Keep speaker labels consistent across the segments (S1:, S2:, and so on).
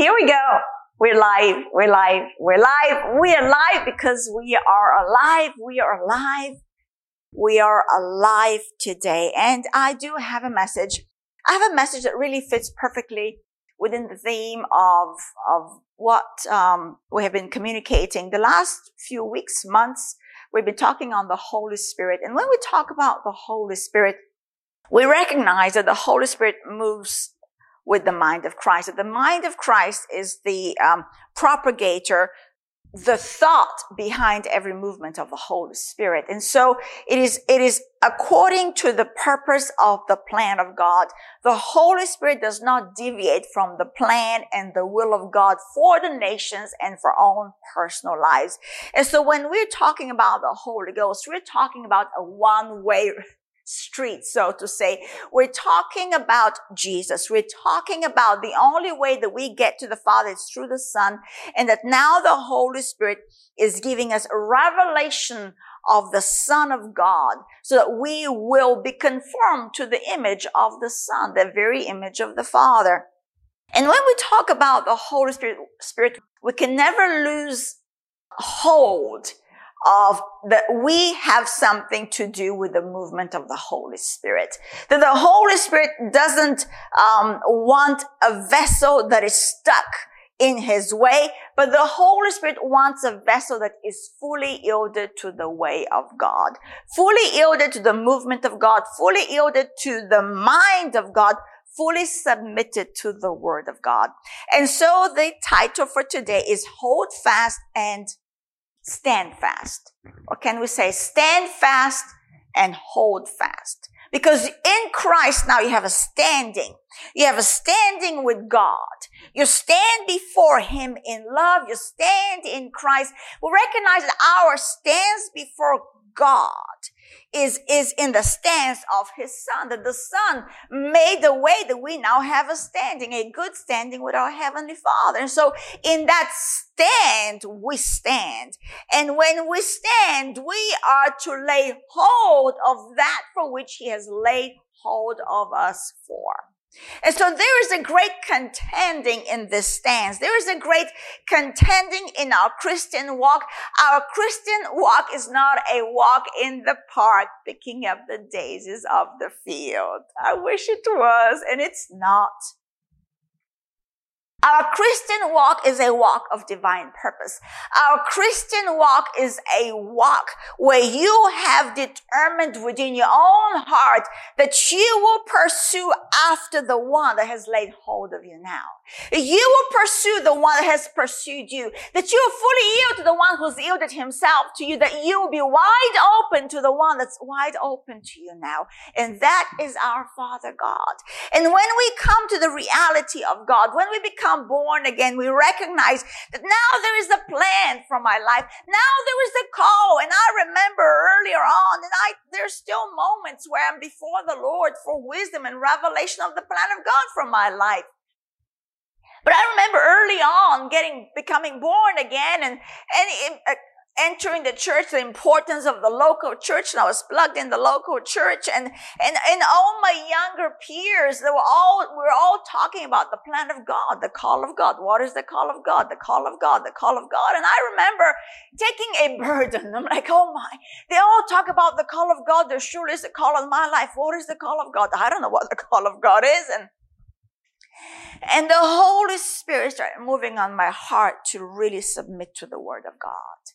S1: Here we go. We're live. We're live. We're live. We are live because we are alive. We are alive. We are alive today. And I do have a message. I have a message that really fits perfectly within the theme of, of what, um, we have been communicating the last few weeks, months. We've been talking on the Holy Spirit. And when we talk about the Holy Spirit, we recognize that the Holy Spirit moves with the mind of Christ. That the mind of Christ is the um, propagator, the thought behind every movement of the Holy Spirit. And so it is, it is according to the purpose of the plan of God. The Holy Spirit does not deviate from the plan and the will of God for the nations and for our own personal lives. And so when we're talking about the Holy Ghost, we're talking about a one way street, so to say. We're talking about Jesus. We're talking about the only way that we get to the Father is through the Son, and that now the Holy Spirit is giving us a revelation of the Son of God so that we will be conformed to the image of the Son, the very image of the Father. And when we talk about the Holy Spirit, Spirit, we can never lose hold of that we have something to do with the movement of the Holy Spirit. That the Holy Spirit doesn't um, want a vessel that is stuck in his way, but the Holy Spirit wants a vessel that is fully yielded to the way of God, fully yielded to the movement of God, fully yielded to the mind of God, fully submitted to the word of God. And so the title for today is Hold Fast and stand fast. Or can we say stand fast and hold fast? Because in Christ now you have a standing. You have a standing with God. You stand before Him in love. You stand in Christ. We recognize that our stands before God is, is in the stance of his son, that the son made the way that we now have a standing, a good standing with our heavenly father. And so in that stand, we stand. And when we stand, we are to lay hold of that for which he has laid hold of us for. And so there is a great contending in this stance. There is a great contending in our Christian walk. Our Christian walk is not a walk in the park picking up the daisies of the field. I wish it was, and it's not. Our Christian walk is a walk of divine purpose. Our Christian walk is a walk where you have determined within your own heart that you will pursue after the one that has laid hold of you now. You will pursue the one that has pursued you, that you will fully yield to the one who's yielded himself to you, that you will be wide open to the one that's wide open to you now. And that is our Father God. And when we come to the reality of God, when we become born again, we recognize that now there is a plan for my life. Now there is a call. And I remember earlier on, and I, there's still moments where I'm before the Lord for wisdom and revelation of the plan of God for my life. But I remember early on getting, becoming born again and, and uh, entering the church, the importance of the local church. And I was plugged in the local church and, and, and all my younger peers, they were all, we were all talking about the plan of God, the call of God. What is the call of God? The call of God, the call of God. And I remember taking a burden. I'm like, oh my, they all talk about the call of God. There surely is a call of my life. What is the call of God? I don't know what the call of God is. And and the Holy Spirit started moving on my heart to really submit to the Word of God.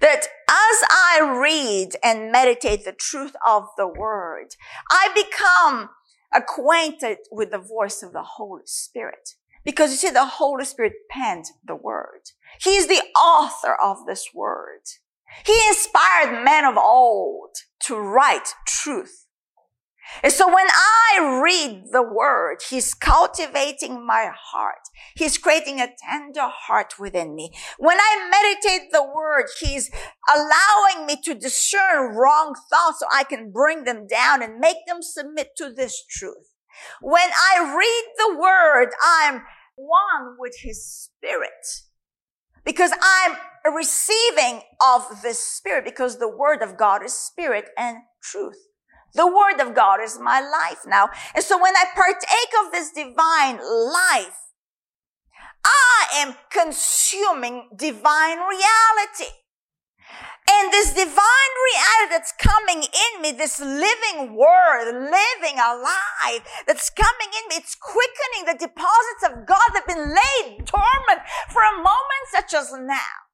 S1: That as I read and meditate the truth of the Word, I become acquainted with the voice of the Holy Spirit. Because you see, the Holy Spirit penned the Word. He is the author of this Word. He inspired men of old to write truth and so when I read the word, he's cultivating my heart. He's creating a tender heart within me. When I meditate the word, he's allowing me to discern wrong thoughts so I can bring them down and make them submit to this truth. When I read the word, I'm one with his spirit because I'm receiving of this spirit because the word of God is spirit and truth. The word of God is my life now. And so when I partake of this divine life, I am consuming divine reality. And this divine reality that's coming in me, this living word, living alive, that's coming in me, it's quickening the deposits of God that have been laid dormant for a moment such as now.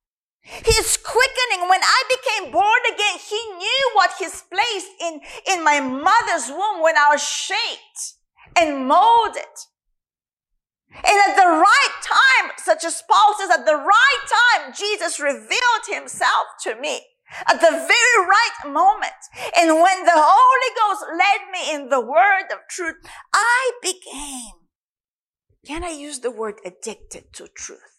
S1: He's quickening. When I became born again, he knew what he's placed in, in my mother's womb when I was shaped and molded. And at the right time, such as Paul says, at the right time, Jesus revealed himself to me at the very right moment. And when the Holy Ghost led me in the word of truth, I became, can I use the word addicted to truth?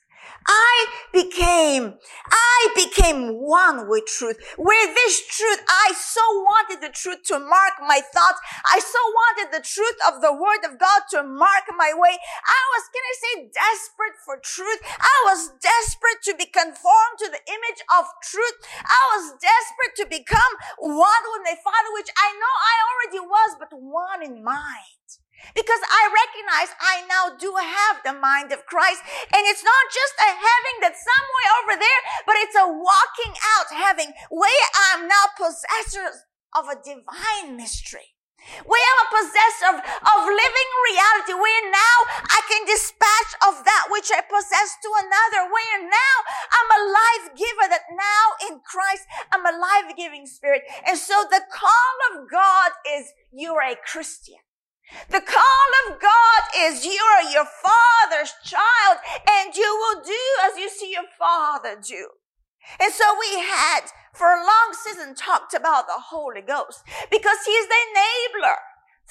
S1: I became, I became one with truth. With this truth, I so wanted the truth to mark my thoughts. I so wanted the truth of the word of God to mark my way. I was, can I say, desperate for truth. I was desperate to be conformed to the image of truth. I was desperate to become one with my Father, which I know I already was, but one in mind. Because I recognize I now do have the mind of Christ. And it's not just a having that's somewhere over there, but it's a walking out having where I'm now possessors of a divine mystery. We are a possessor of, of living reality where now I can dispatch of that which I possess to another. Where now I'm a life giver that now in Christ I'm a life giving spirit. And so the call of God is you're a Christian. The call of God is you are your father's child and you will do as you see your father do. And so we had for a long season talked about the Holy Ghost because he's the enabler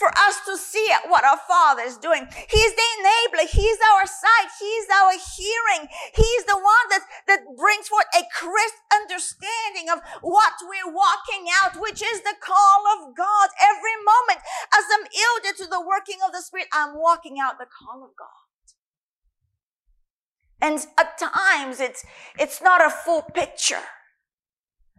S1: for us to see what our Father is doing. He's the enabler. He's our sight. He's our hearing. He's the one that, that brings forth a crisp understanding of what we're walking out, which is the call of God. Every moment as I'm yielded to the working of the Spirit, I'm walking out the call of God. And at times it's, it's not a full picture.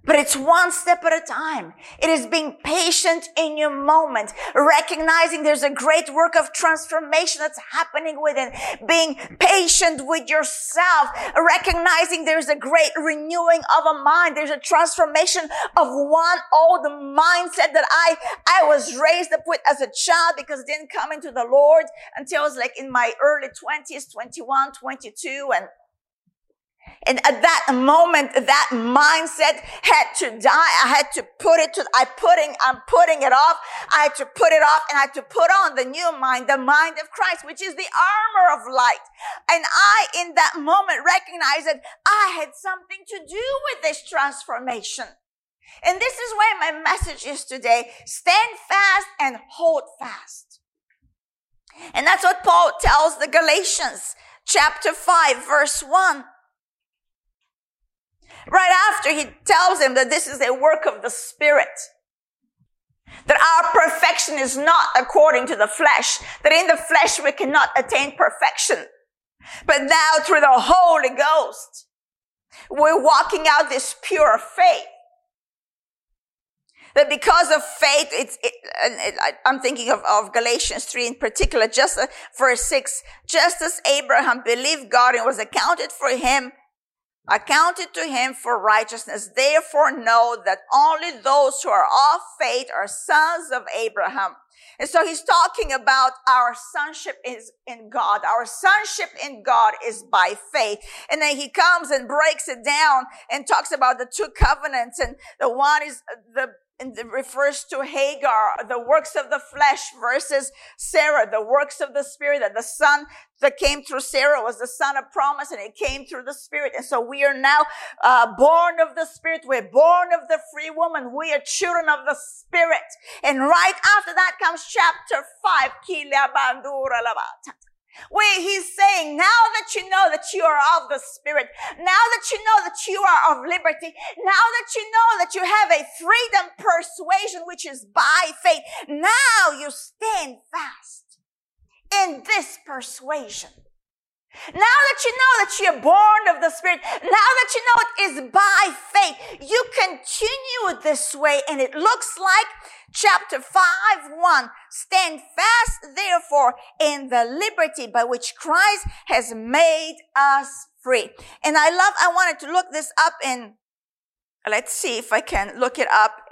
S1: But it's one step at a time. It is being patient in your moment, recognizing there's a great work of transformation that's happening within, being patient with yourself, recognizing there's a great renewing of a mind. There's a transformation of one old mindset that I, I was raised up with as a child because didn't come into the Lord until I was like in my early twenties, 21, 22 and and at that moment, that mindset had to die. I had to put it to, I putting, I'm putting it off. I had to put it off and I had to put on the new mind, the mind of Christ, which is the armor of light. And I, in that moment, recognized that I had something to do with this transformation. And this is where my message is today. Stand fast and hold fast. And that's what Paul tells the Galatians, chapter 5, verse 1. Right after he tells him that this is a work of the Spirit. That our perfection is not according to the flesh. That in the flesh we cannot attain perfection. But now through the Holy Ghost, we're walking out this pure faith. That because of faith, it's, it, it, I'm thinking of, of Galatians 3 in particular, just uh, verse 6, just as Abraham believed God and was accounted for him accounted to him for righteousness. Therefore know that only those who are of faith are sons of Abraham. And so he's talking about our sonship is in God. Our sonship in God is by faith. And then he comes and breaks it down and talks about the two covenants. And the one is the refers to Hagar, the works of the flesh versus Sarah, the works of the spirit, that the son that came through Sarah was the son of promise and it came through the spirit. And so we are now uh, born of the spirit. We're born of the free woman. We are children of the spirit. And right after that comes chapter five where he's saying, now that you know that you are of the Spirit, now that you know that you are of liberty, now that you know that you have a freedom persuasion which is by faith, now you stand fast in this persuasion. Now that you know that you're born of the Spirit, now that you know it is by faith, you continue this way and it looks like chapter 5 1 stand fast therefore in the liberty by which Christ has made us free. And I love, I wanted to look this up in, let's see if I can look it up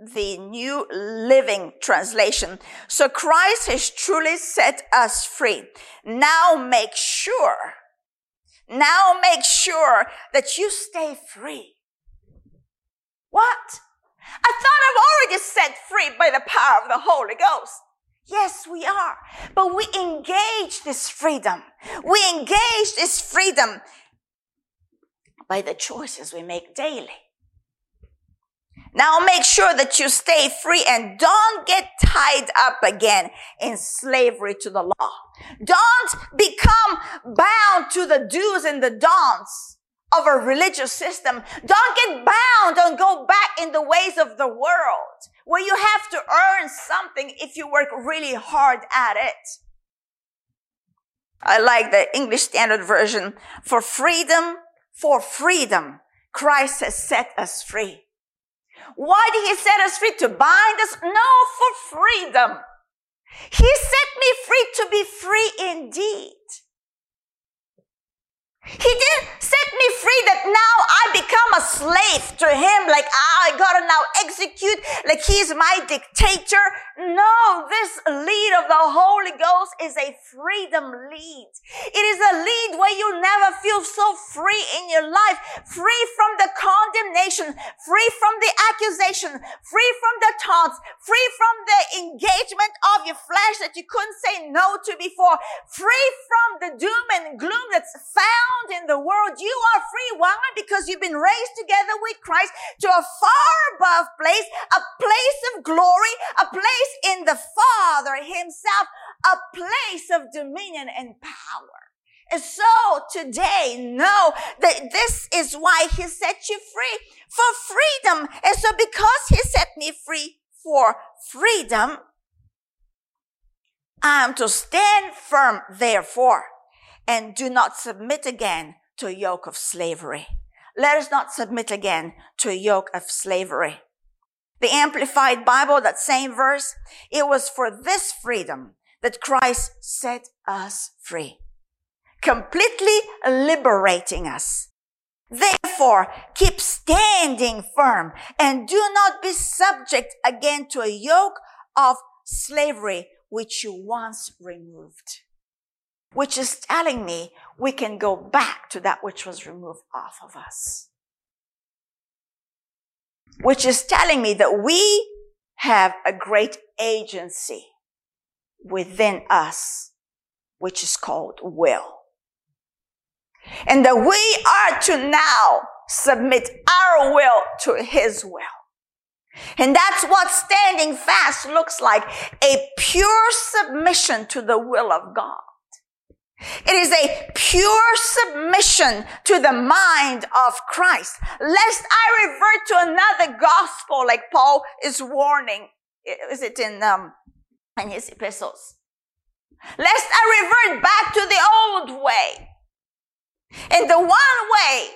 S1: the New Living Translation. So Christ has truly set us free. Now make sure, now make sure that you stay free. What? I thought I'm already set free by the power of the Holy Ghost. Yes, we are. But we engage this freedom. We engage this freedom by the choices we make daily. Now make sure that you stay free and don't get tied up again in slavery to the law. Don't become bound to the do's and the don'ts of a religious system. Don't get bound and go back in the ways of the world where you have to earn something if you work really hard at it. I like the English Standard Version. For freedom, for freedom, Christ has set us free. Why did he set us free? To bind us? No, for freedom. He set me free to be free indeed. He didn't set me free that now I become a slave to him, like ah, I gotta now execute, like he's my dictator. No, this lead of the Holy Ghost is a freedom lead. It is a lead where you never feel so free in your life, free from the condemnation, free from the accusation, free from the taunts, free from the engagement of your flesh that you couldn't say no to before, free from the doom and gloom that's found found in the world. You are free. Why? Because you've been raised together with Christ to a far above place, a place of glory, a place in the Father himself, a place of dominion and power. And so today, know that this is why he set you free for freedom. And so because he set me free for freedom, I am to stand firm therefore and do not submit again to a yoke of slavery. Let us not submit again to a yoke of slavery. The Amplified Bible, that same verse, it was for this freedom that Christ set us free, completely liberating us. Therefore, keep standing firm and do not be subject again to a yoke of slavery which you once removed which is telling me we can go back to that which was removed off of us. Which is telling me that we have a great agency within us, which is called will. And that we are to now submit our will to his will. And that's what standing fast looks like. A pure submission to the will of God. It is a pure submission to the mind of Christ. Lest I revert to another gospel like Paul is warning. Is it in, um, in his epistles? Lest I revert back to the old way. And the one way,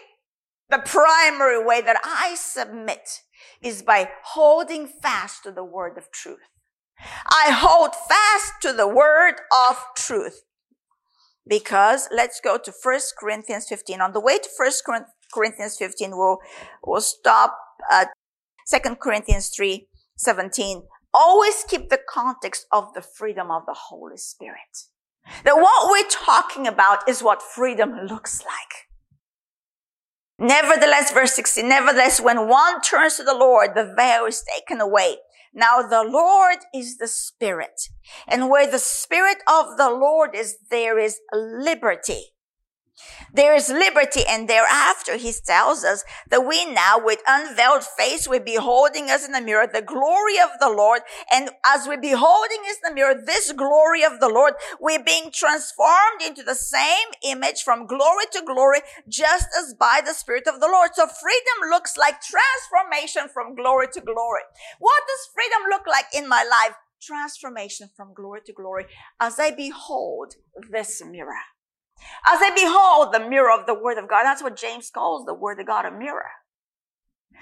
S1: the primary way that I submit is by holding fast to the word of truth. I hold fast to the word of truth because let's go to First Corinthians 15. On the way to First Corinthians 15, we'll, we'll stop at Second Corinthians 3, 17. Always keep the context of the freedom of the Holy Spirit. That what we're talking about is what freedom looks like. Nevertheless, verse 16, nevertheless, when one turns to the Lord, the veil is taken away. Now the Lord is the Spirit. And where the Spirit of the Lord is, there is liberty. There is liberty. And thereafter he tells us that we now with unveiled face, we're beholding us in the mirror, the glory of the Lord. And as we're beholding us in the mirror, this glory of the Lord, we're being transformed into the same image from glory to glory, just as by the Spirit of the Lord. So freedom looks like transformation from glory to glory. What does freedom look like in my life? Transformation from glory to glory as I behold this mirror I behold the mirror of the word of God, that's what James calls the word of God, a mirror.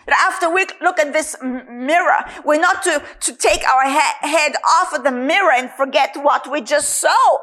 S1: That after we look at this mirror, we're not to, to take our he- head off of the mirror and forget what we just saw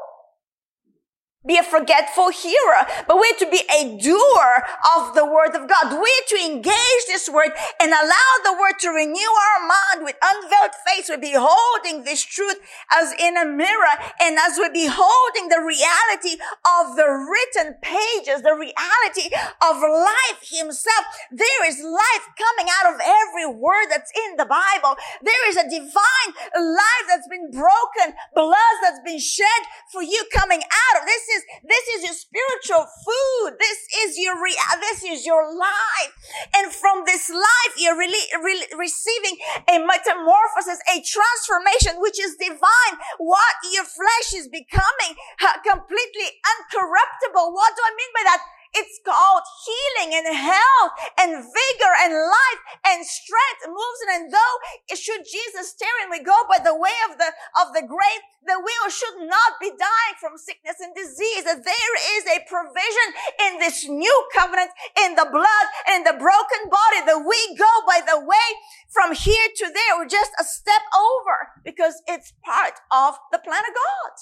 S1: be a forgetful hearer, but we're to be a doer of the word of God. We're to engage this word and allow the word to renew our mind with unveiled face. We're beholding this truth as in a mirror and as we're beholding the reality of the written pages, the reality of life himself. There is life coming out of every word that's in the Bible. There is a divine life that's been broken, blood that's been shed for you coming out of. This is is, this is your spiritual food. This is your, rea- this is your life. And from this life, you're really, really receiving a metamorphosis, a transformation, which is divine. What your flesh is becoming uh, completely uncorruptible. What do I mean by that? It's called healing and health and vigor and life and strength moves in. And though it should Jesus and we go by the way of the, of the grave, the will should not be dying from sickness and disease. There is a provision in this new covenant, in the blood and in the broken body that we go by the way from here to there. We're just a step over because it's part of the plan of God.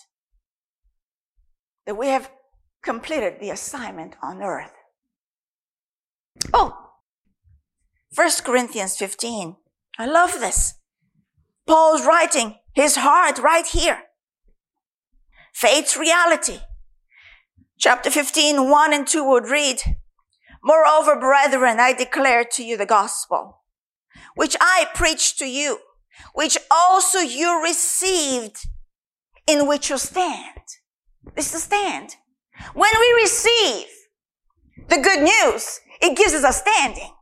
S1: That we have completed the assignment on earth. Oh, 1 Corinthians 15. I love this. Paul's writing his heart right here. Faith's reality. Chapter 15, 1 and 2 would read, Moreover, brethren, I declare to you the gospel, which I preached to you, which also you received, in which you stand. This is the stand. When we receive the good news, it gives us a standing.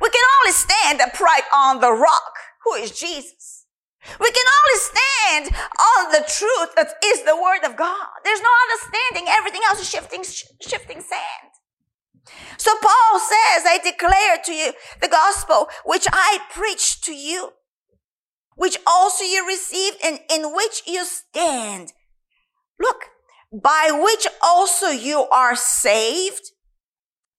S1: We can only stand upright on the rock, who is Jesus. We can only stand on the truth that is the word of God. There's no understanding. Everything else is shifting, sh- shifting sand. So Paul says, I declare to you the gospel which I preached to you, which also you received and in which you stand. Look, by which also you are saved.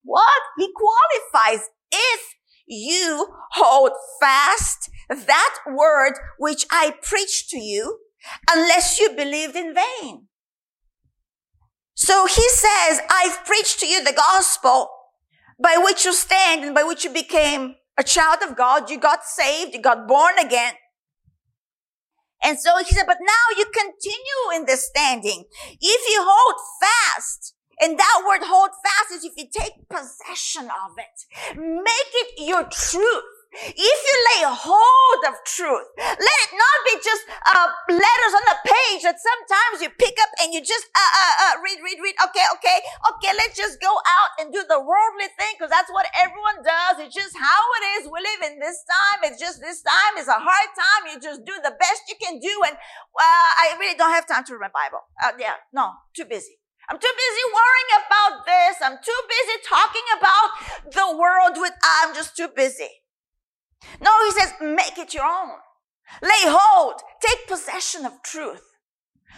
S1: What? He qualifies if you hold fast that word which I preached to you, unless you believed in vain. So he says, I've preached to you the gospel by which you stand and by which you became a child of God. You got saved. You got born again. And so he said, but now you continue in this standing. If you hold fast, and that word hold fast is if you take possession of it, make it your truth. If you lay hold of truth, let it not be just uh, letters on a page that sometimes you pick up and you just uh, uh, uh, read, read, read. Okay, okay, okay. Let's just go out and do the worldly thing because that's what everyone does. It's just how it is. We live in this time. It's just this time is a hard time. You just do the best you can do, and uh, I really don't have time to read my Bible. Uh, yeah, no, too busy. I'm too busy worrying about this. I'm too busy talking about the world with, I'm just too busy. No, he says, make it your own. Lay hold. Take possession of truth.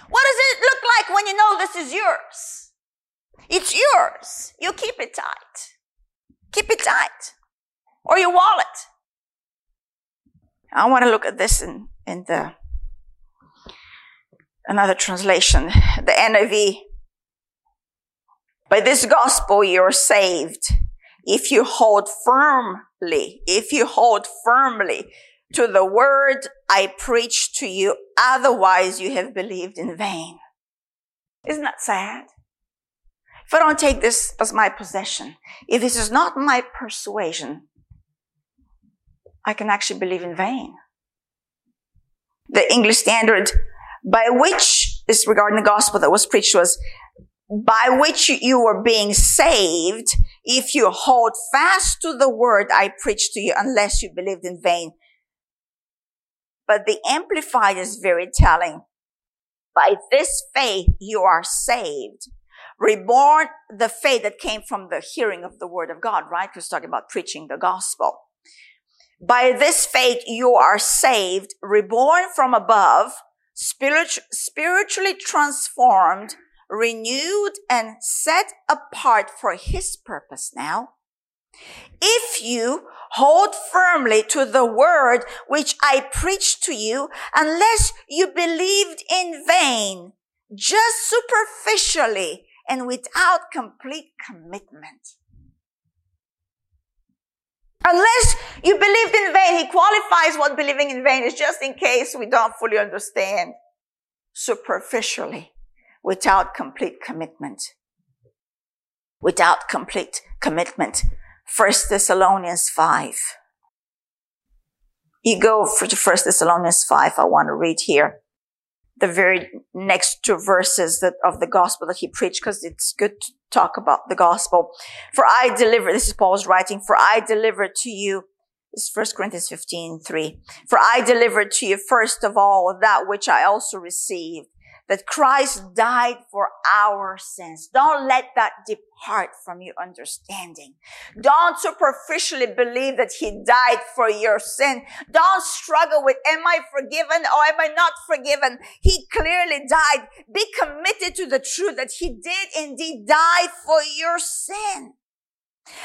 S1: What does it look like when you know this is yours? It's yours. You keep it tight. Keep it tight. Or your wallet. I want to look at this in, in the another translation, the NIV. By this gospel you're saved if you hold firmly, if you hold firmly to the word I preach to you, otherwise you have believed in vain. Isn't that sad? If I don't take this as my possession, if this is not my persuasion, I can actually believe in vain. The English standard by which this regarding the gospel that was preached was by which you were being saved if you hold fast to the word I preached to you, unless you believed in vain. But the Amplified is very telling. By this faith, you are saved. Reborn, the faith that came from the hearing of the word of God, right? Because talking about preaching the gospel. By this faith, you are saved, reborn from above, spirit, spiritually transformed, renewed and set apart for his purpose now. If you hold firmly to the word which I preached to you, unless you believed in vain, just superficially and without complete commitment. Unless you believed in vain, he qualifies what believing in vain is just in case we don't fully understand superficially without complete commitment. Without complete commitment. First Thessalonians 5. You go for to First Thessalonians 5. I want to read here the very next two verses that, of the gospel that he preached because it's good to talk about the gospel. For I deliver, this is Paul's writing, for I delivered to you this is 1 Corinthians 15, 3. For I delivered to you first of all that which I also received, that Christ died for our sins. Don't let that depart from your understanding. Don't superficially believe that he died for your sin. Don't struggle with, am I forgiven or am I not forgiven? He clearly died. Be committed to the truth that he did indeed die for your sin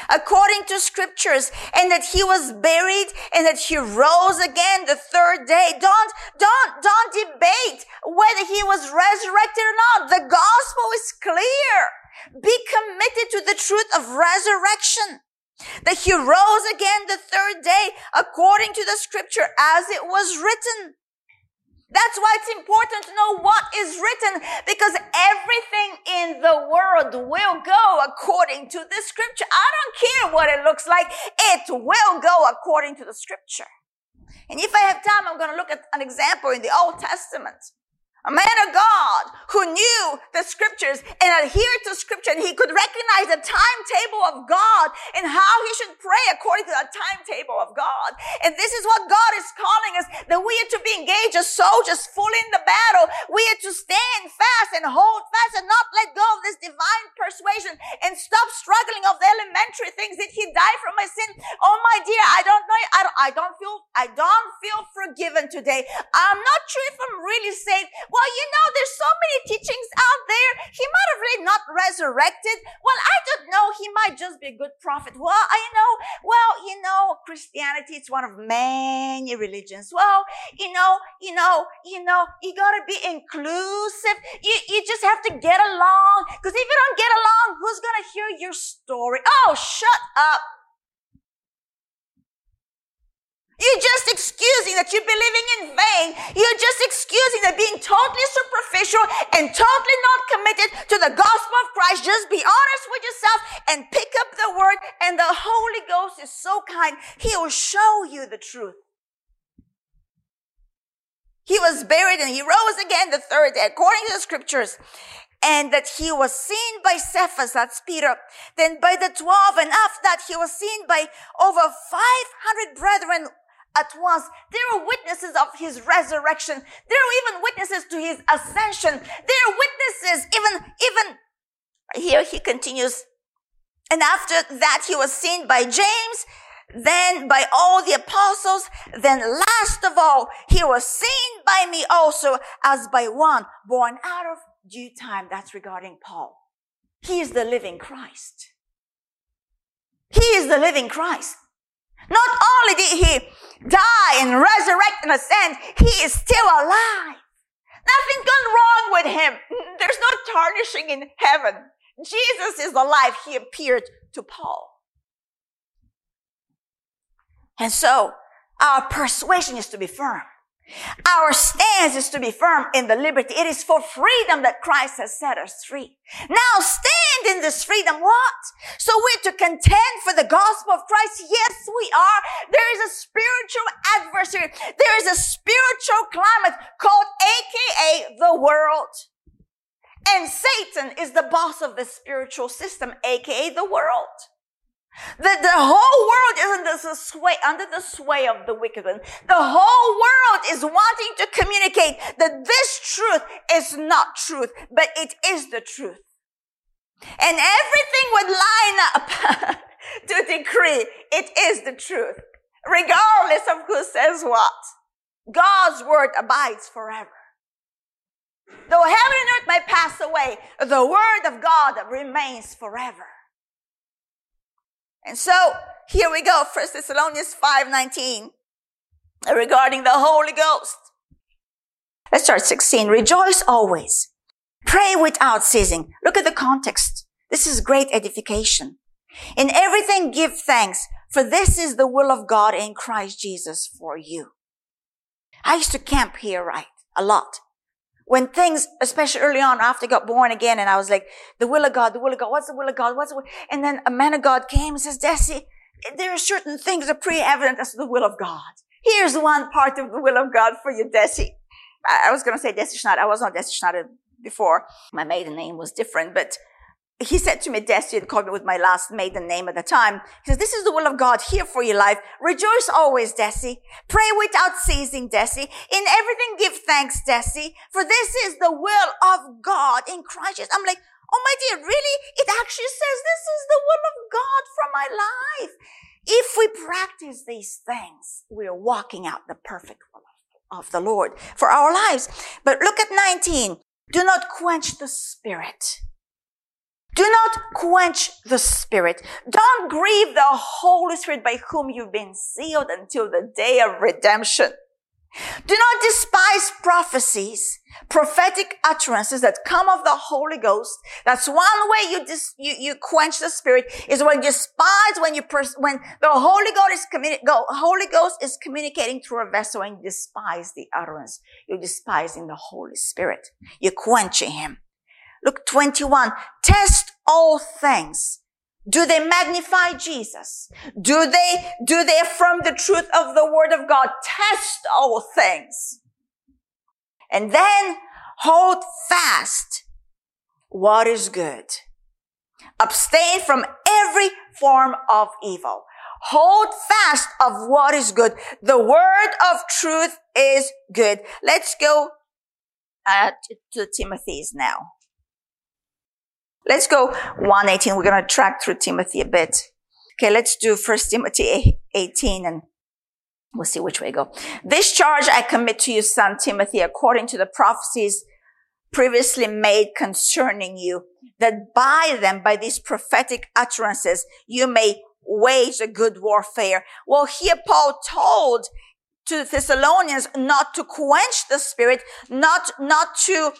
S1: according to scriptures and that he was buried and that he rose again the third day. Don't, don't, don't debate whether he was resurrected or not. The gospel is clear. Be committed to the truth of resurrection. That he rose again the third day according to the scripture as it was written. That's why it's important to know what is written because everything in the world will go according to the scripture. I don't care what it looks like. It will go according to the scripture. And if I have time, I'm going to look at an example in the Old Testament a man of God who knew the scriptures and adhered to scripture and he could recognize the timetable of God and how he should pray according to the timetable of God. And this is what God is calling us, that we are to be engaged as soldiers fully in the battle. We are to stand fast and hold fast and not let go of this divine persuasion and stop struggling of the elementary things. Did he die for my sin? Oh my dear, I don't know. I don't, I don't feel, I don't feel forgiven today. I'm not sure if I'm really saved well, you know, there's so many teachings out there. He might have really not resurrected. Well, I don't know. He might just be a good prophet. Well, I know, well, you know, Christianity, it's one of many religions. Well, you know, you know, you know, you gotta be inclusive. You, you just have to get along. Cause if you don't get along, who's gonna hear your story? Oh, shut up. You're just excusing that you're believing in vain. You're just excusing that being totally superficial and totally not committed to the gospel of Christ. Just be honest with yourself and pick up the word and the Holy Ghost is so kind. He will show you the truth. He was buried and he rose again the third day according to the scriptures and that he was seen by Cephas, that's Peter, then by the twelve, and after that he was seen by over 500 brethren at once. There are witnesses of his resurrection. There are even witnesses to his ascension. There are witnesses, even, even here he continues. And after that, he was seen by James, then by all the apostles, then last of all, he was seen by me also as by one born out of due time. That's regarding Paul. He is the living Christ. He is the living Christ. Not only did he die and resurrect and ascend, he is still alive. Nothing's gone wrong with him. There's no tarnishing in heaven. Jesus is alive. He appeared to Paul. And so our persuasion is to be firm. Our stance is to be firm in the liberty. It is for freedom that Christ has set us free. Now stand in this freedom. What? So we're to contend for the gospel of Christ. Yes, we are. There is a spiritual adversary. There is a spiritual climate called AKA the world. And Satan is the boss of the spiritual system, AKA the world. The, the whole world is under the sway, under the sway of the wicked one. The whole world is wanting to communicate that this truth is not truth, but it is the truth. And everything would line up to decree it is the truth, regardless of who says what. God's word abides forever. Though heaven and earth may pass away, the word of God remains forever. And so here we go, 1 Thessalonians 5:19 regarding the Holy Ghost. Let's start 16. Rejoice always. Pray without ceasing. Look at the context. This is great edification. In everything give thanks, for this is the will of God in Christ Jesus for you. I used to camp here, right? A lot. When things, especially early on after I got born again, and I was like, the will of God, the will of God, what's the will of God, what's the will? And then a man of God came and says, Deci, there are certain things that are pre-evident as the will of God. Here's one part of the will of God for you, Deci. I was going to say Deci Schneider. I was not Deci Schneider before. My maiden name was different, but he said to me, Deci, called me with my last maiden name at the time. He says, this is the will of God here for your life. Rejoice always, Deci. Pray without ceasing, Deci. In everything give thanks, Deci. For this is the will of God in Christ Jesus. I'm like, oh my dear, really? It actually says this is the will of God for my life. If we practice these things, we are walking out the perfect will of the Lord for our lives. But look at 19. Do not quench the spirit. Do not quench the Spirit. Don't grieve the Holy Spirit by whom you've been sealed until the day of redemption. Do not despise prophecies, prophetic utterances that come of the Holy Ghost. That's one way you dis, you, you quench the Spirit is when you despise, when you, pers- when the Holy Ghost is communi- go, Holy Ghost is communicating through a vessel and you despise the utterance. You're despising the Holy Spirit. You're quenching Him. Look, 21. Test all things. Do they magnify Jesus? Do they, do they affirm the truth of the word of God? Test all things. And then hold fast what is good. Abstain from every form of evil. Hold fast of what is good. The word of truth is good. Let's go uh, to, to Timothy's now. Let's go 118. We're going to track through Timothy a bit. Okay, let's do First Timothy 18 and we'll see which way go. This charge I commit to you, son Timothy, according to the prophecies previously made concerning you, that by them, by these prophetic utterances, you may wage a good warfare. Well, here Paul told to the Thessalonians not to quench the spirit, not, not to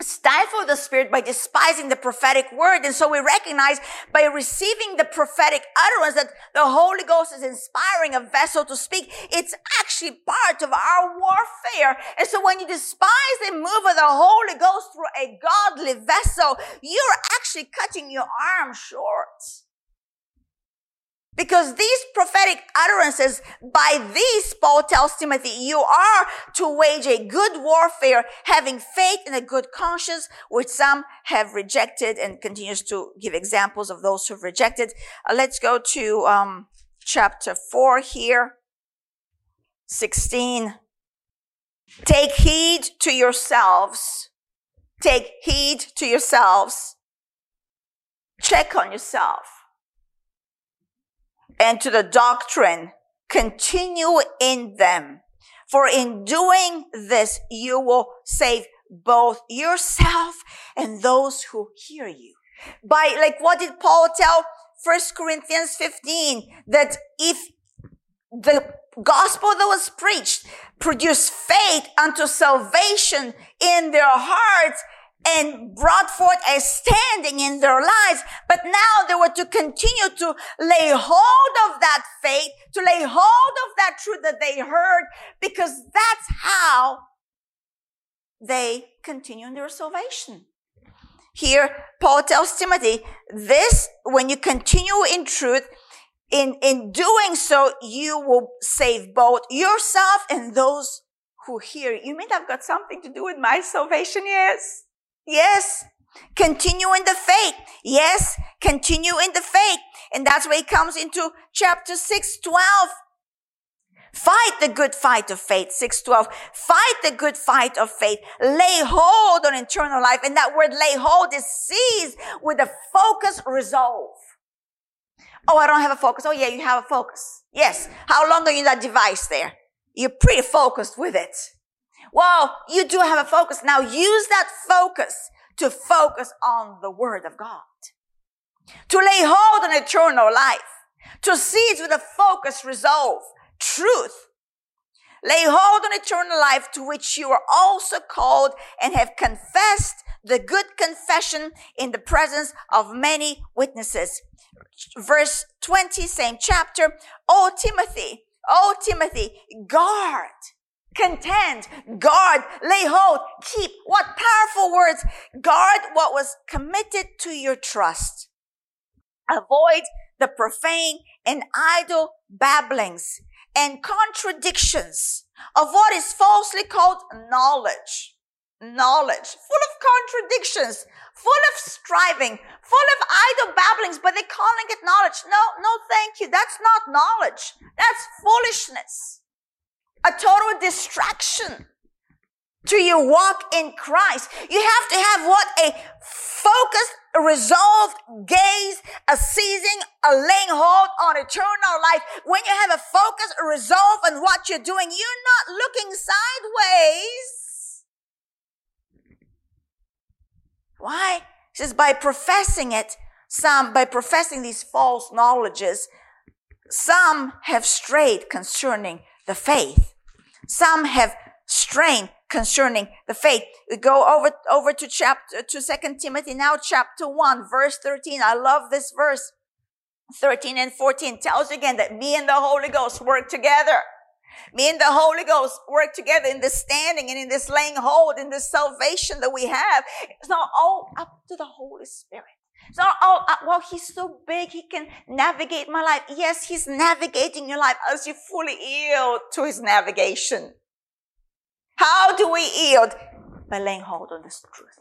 S1: stifle the spirit by despising the prophetic word. And so we recognize by receiving the prophetic utterance that the Holy Ghost is inspiring a vessel to speak. It's actually part of our warfare. And so when you despise the move of the Holy Ghost through a godly vessel, you're actually cutting your arm short. Because these prophetic utterances, by these, Paul tells Timothy, you are to wage a good warfare, having faith and a good conscience, which some have rejected and continues to give examples of those who've rejected. Uh, let's go to, um, chapter four here. 16. Take heed to yourselves. Take heed to yourselves. Check on yourself and to the doctrine, continue in them. For in doing this, you will save both yourself and those who hear you. By, like, what did Paul tell First Corinthians 15? That if the gospel that was preached produced faith unto salvation in their hearts, and brought forth a standing in their lives. But now they were to continue to lay hold of that faith, to lay hold of that truth that they heard, because that's how they continue in their salvation. Here, Paul tells Timothy, this, when you continue in truth, in, in doing so, you will save both yourself and those who hear you. Mean I've got something to do with my salvation? Yes. Yes. Continue in the faith. Yes. Continue in the faith. And that's where it comes into chapter 6, 12. Fight the good fight of faith. 612. Fight the good fight of faith. Lay hold on eternal life. And that word lay hold is seized with a focused resolve. Oh, I don't have a focus. Oh yeah, you have a focus. Yes. How long are you in that device there? You're pretty focused with it. Well, you do have a focus. Now use that focus to focus on the word of God. To lay hold on eternal life. To seize with a focused resolve, truth. Lay hold on eternal life to which you are also called and have confessed the good confession in the presence of many witnesses. Verse 20, same chapter. Oh, Timothy, oh, Timothy, guard, contend, guard, lay hold, keep. What powerful words. Guard what was committed to your trust. Avoid the profane and idle babblings and contradictions of what is falsely called knowledge knowledge, full of contradictions, full of striving, full of idle babblings, but they're calling it knowledge. No, no, thank you. That's not knowledge. That's foolishness. A total distraction to your walk in Christ. You have to have what? A focused, resolved gaze, a seizing, a laying hold on eternal life. When you have a focus, a resolve on what you're doing, you're not looking sideways Why? He says, by professing it, some, by professing these false knowledges, some have strayed concerning the faith. Some have strayed concerning the faith. We go over, over to chapter, to second Timothy now, chapter one, verse 13. I love this verse. 13 and 14 tells again that me and the Holy Ghost work together. Me and the Holy Ghost work together in this standing and in this laying hold, in this salvation that we have. It's not all up to the Holy Spirit. Not all, uh, well, he's so big, he can navigate my life. Yes, he's navigating your life as you fully yield to his navigation. How do we yield? By laying hold on this truth.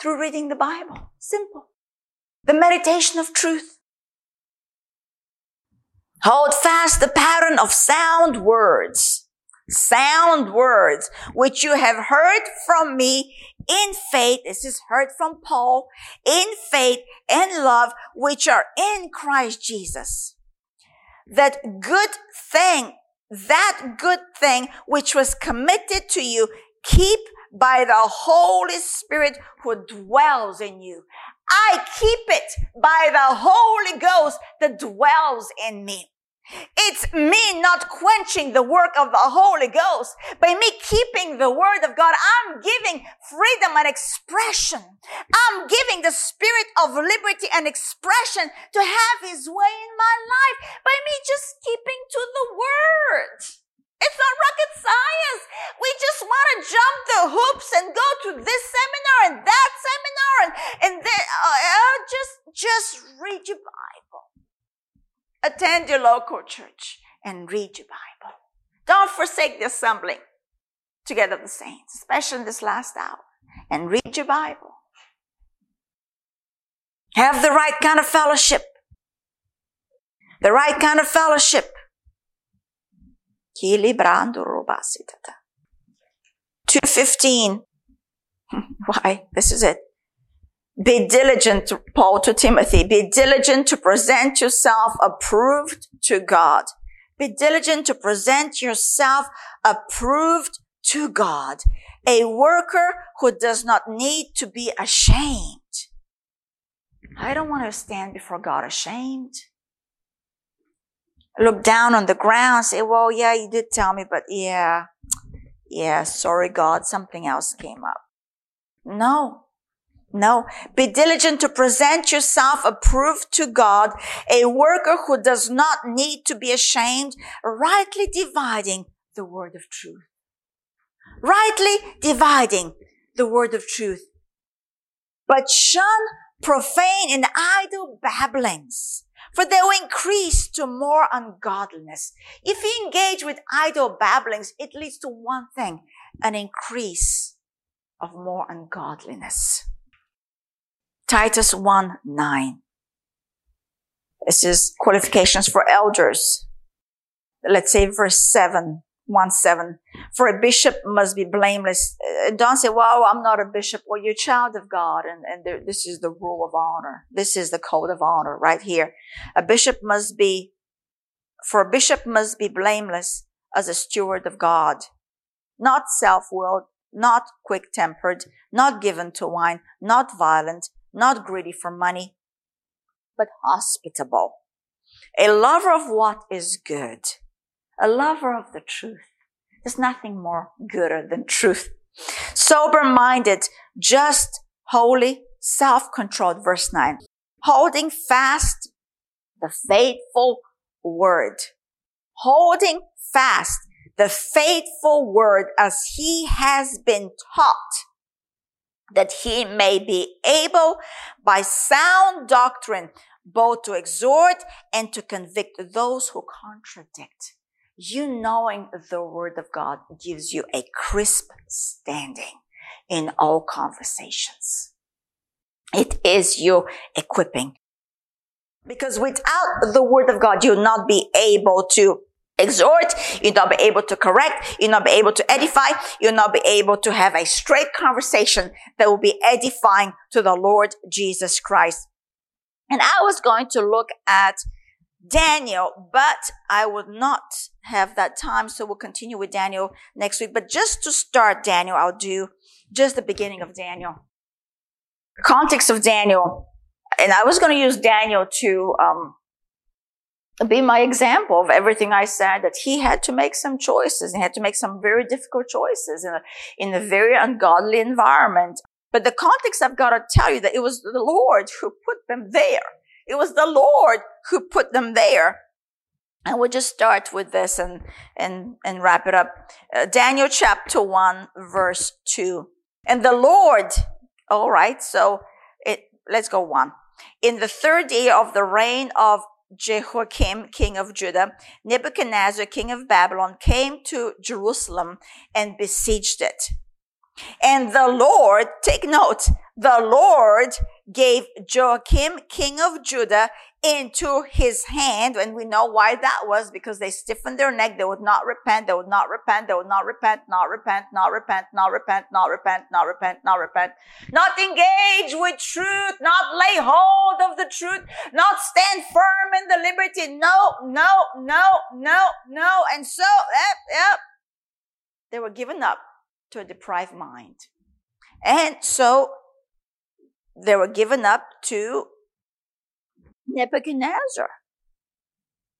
S1: Through reading the Bible. Simple. The meditation of truth. Hold fast the pattern of sound words, sound words, which you have heard from me in faith. This is heard from Paul in faith and love, which are in Christ Jesus. That good thing, that good thing which was committed to you, keep by the Holy Spirit who dwells in you. I keep it by the Holy Ghost that dwells in me. It's me not quenching the work of the Holy Ghost. By me keeping the Word of God, I'm giving freedom and expression. I'm giving the spirit of liberty and expression to have His way in my life by me just keeping to the Word. It's not rocket science. We just want to jump the hoops and go to this seminar and that seminar and, and then, uh, uh, just, just read your Bible. Attend your local church and read your Bible. Don't forsake the assembling together the saints, especially in this last hour, and read your Bible. Have the right kind of fellowship. The right kind of fellowship. 215. Why? This is it. Be diligent, Paul to Timothy, be diligent to present yourself approved to God. Be diligent to present yourself approved to God. A worker who does not need to be ashamed. I don't want to stand before God ashamed. Look down on the ground, say, well, yeah, you did tell me, but yeah, yeah, sorry, God, something else came up. No. No. Be diligent to present yourself approved to God, a worker who does not need to be ashamed, rightly dividing the word of truth. Rightly dividing the word of truth. But shun profane and idle babblings, for they will increase to more ungodliness. If you engage with idle babblings, it leads to one thing, an increase of more ungodliness. Titus 1 9. This is qualifications for elders. Let's say verse 7, 1 7. For a bishop must be blameless. Uh, don't say, well, I'm not a bishop. Well, you're a child of God. And, and there, this is the rule of honor. This is the code of honor right here. A bishop must be, for a bishop must be blameless as a steward of God, not self-willed, not quick-tempered, not given to wine, not violent, not greedy for money, but hospitable. A lover of what is good. A lover of the truth. There's nothing more gooder than truth. Sober minded, just, holy, self controlled. Verse 9. Holding fast the faithful word. Holding fast the faithful word as he has been taught that he may be able by sound doctrine both to exhort and to convict those who contradict. You knowing the word of God gives you a crisp standing in all conversations. It is your equipping. Because without the word of God, you'll not be able to exhort, you'll not be able to correct, you'll not be able to edify, you'll not be able to have a straight conversation that will be edifying to the Lord Jesus Christ. And I was going to look at Daniel, but I would not have that time, so we'll continue with Daniel next week. But just to start Daniel, I'll do just the beginning of Daniel. Context of Daniel. And I was going to use Daniel to um, be my example of everything I said that he had to make some choices. He had to make some very difficult choices in a, in a very ungodly environment. But the context I've got to tell you that it was the Lord who put them there. It was the Lord who put them there. And we'll just start with this and, and, and wrap it up. Uh, Daniel chapter 1 verse 2. And the Lord, all right, so it, let's go one. In the third year of the reign of Jehoiakim, king of Judah, Nebuchadnezzar, king of Babylon, came to Jerusalem and besieged it. And the Lord, take note, the Lord gave Jehoiakim, king of Judah, into his hand. And we know why that was because they stiffened their neck. They would not repent. They would not repent. They would not repent, not repent, not repent, not repent, not repent, not repent, not repent, not engage with truth, not lay hold of the truth, not stand firm in the liberty. No, no, no, no, no. And so, yep, yep, they were given up to a deprived mind. And so they were given up to Nebuchadnezzar,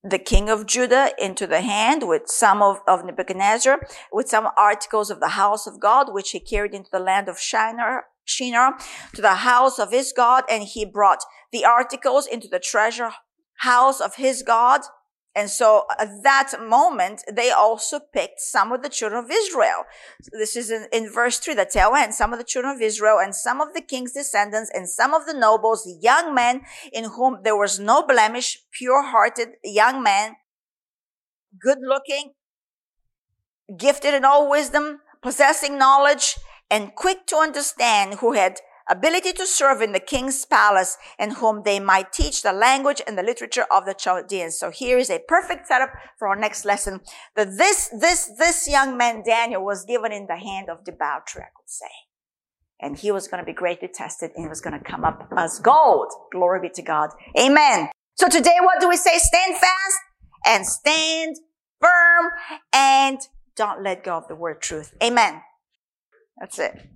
S1: the king of Judah, into the hand with some of, of Nebuchadnezzar, with some articles of the house of God, which he carried into the land of Shinar, Shinar to the house of his God, and he brought the articles into the treasure house of his God. And so at that moment, they also picked some of the children of Israel. This is in, in, verse three, the tail end. Some of the children of Israel and some of the king's descendants and some of the nobles, young men in whom there was no blemish, pure hearted young men, good looking, gifted in all wisdom, possessing knowledge and quick to understand who had ability to serve in the king's palace and whom they might teach the language and the literature of the Chaldeans. So here is a perfect setup for our next lesson that this, this, this young man, Daniel, was given in the hand of debauchery, I could say. And he was going to be greatly tested and he was going to come up as gold. Glory be to God. Amen. So today, what do we say? Stand fast and stand firm and don't let go of the word truth. Amen. That's it.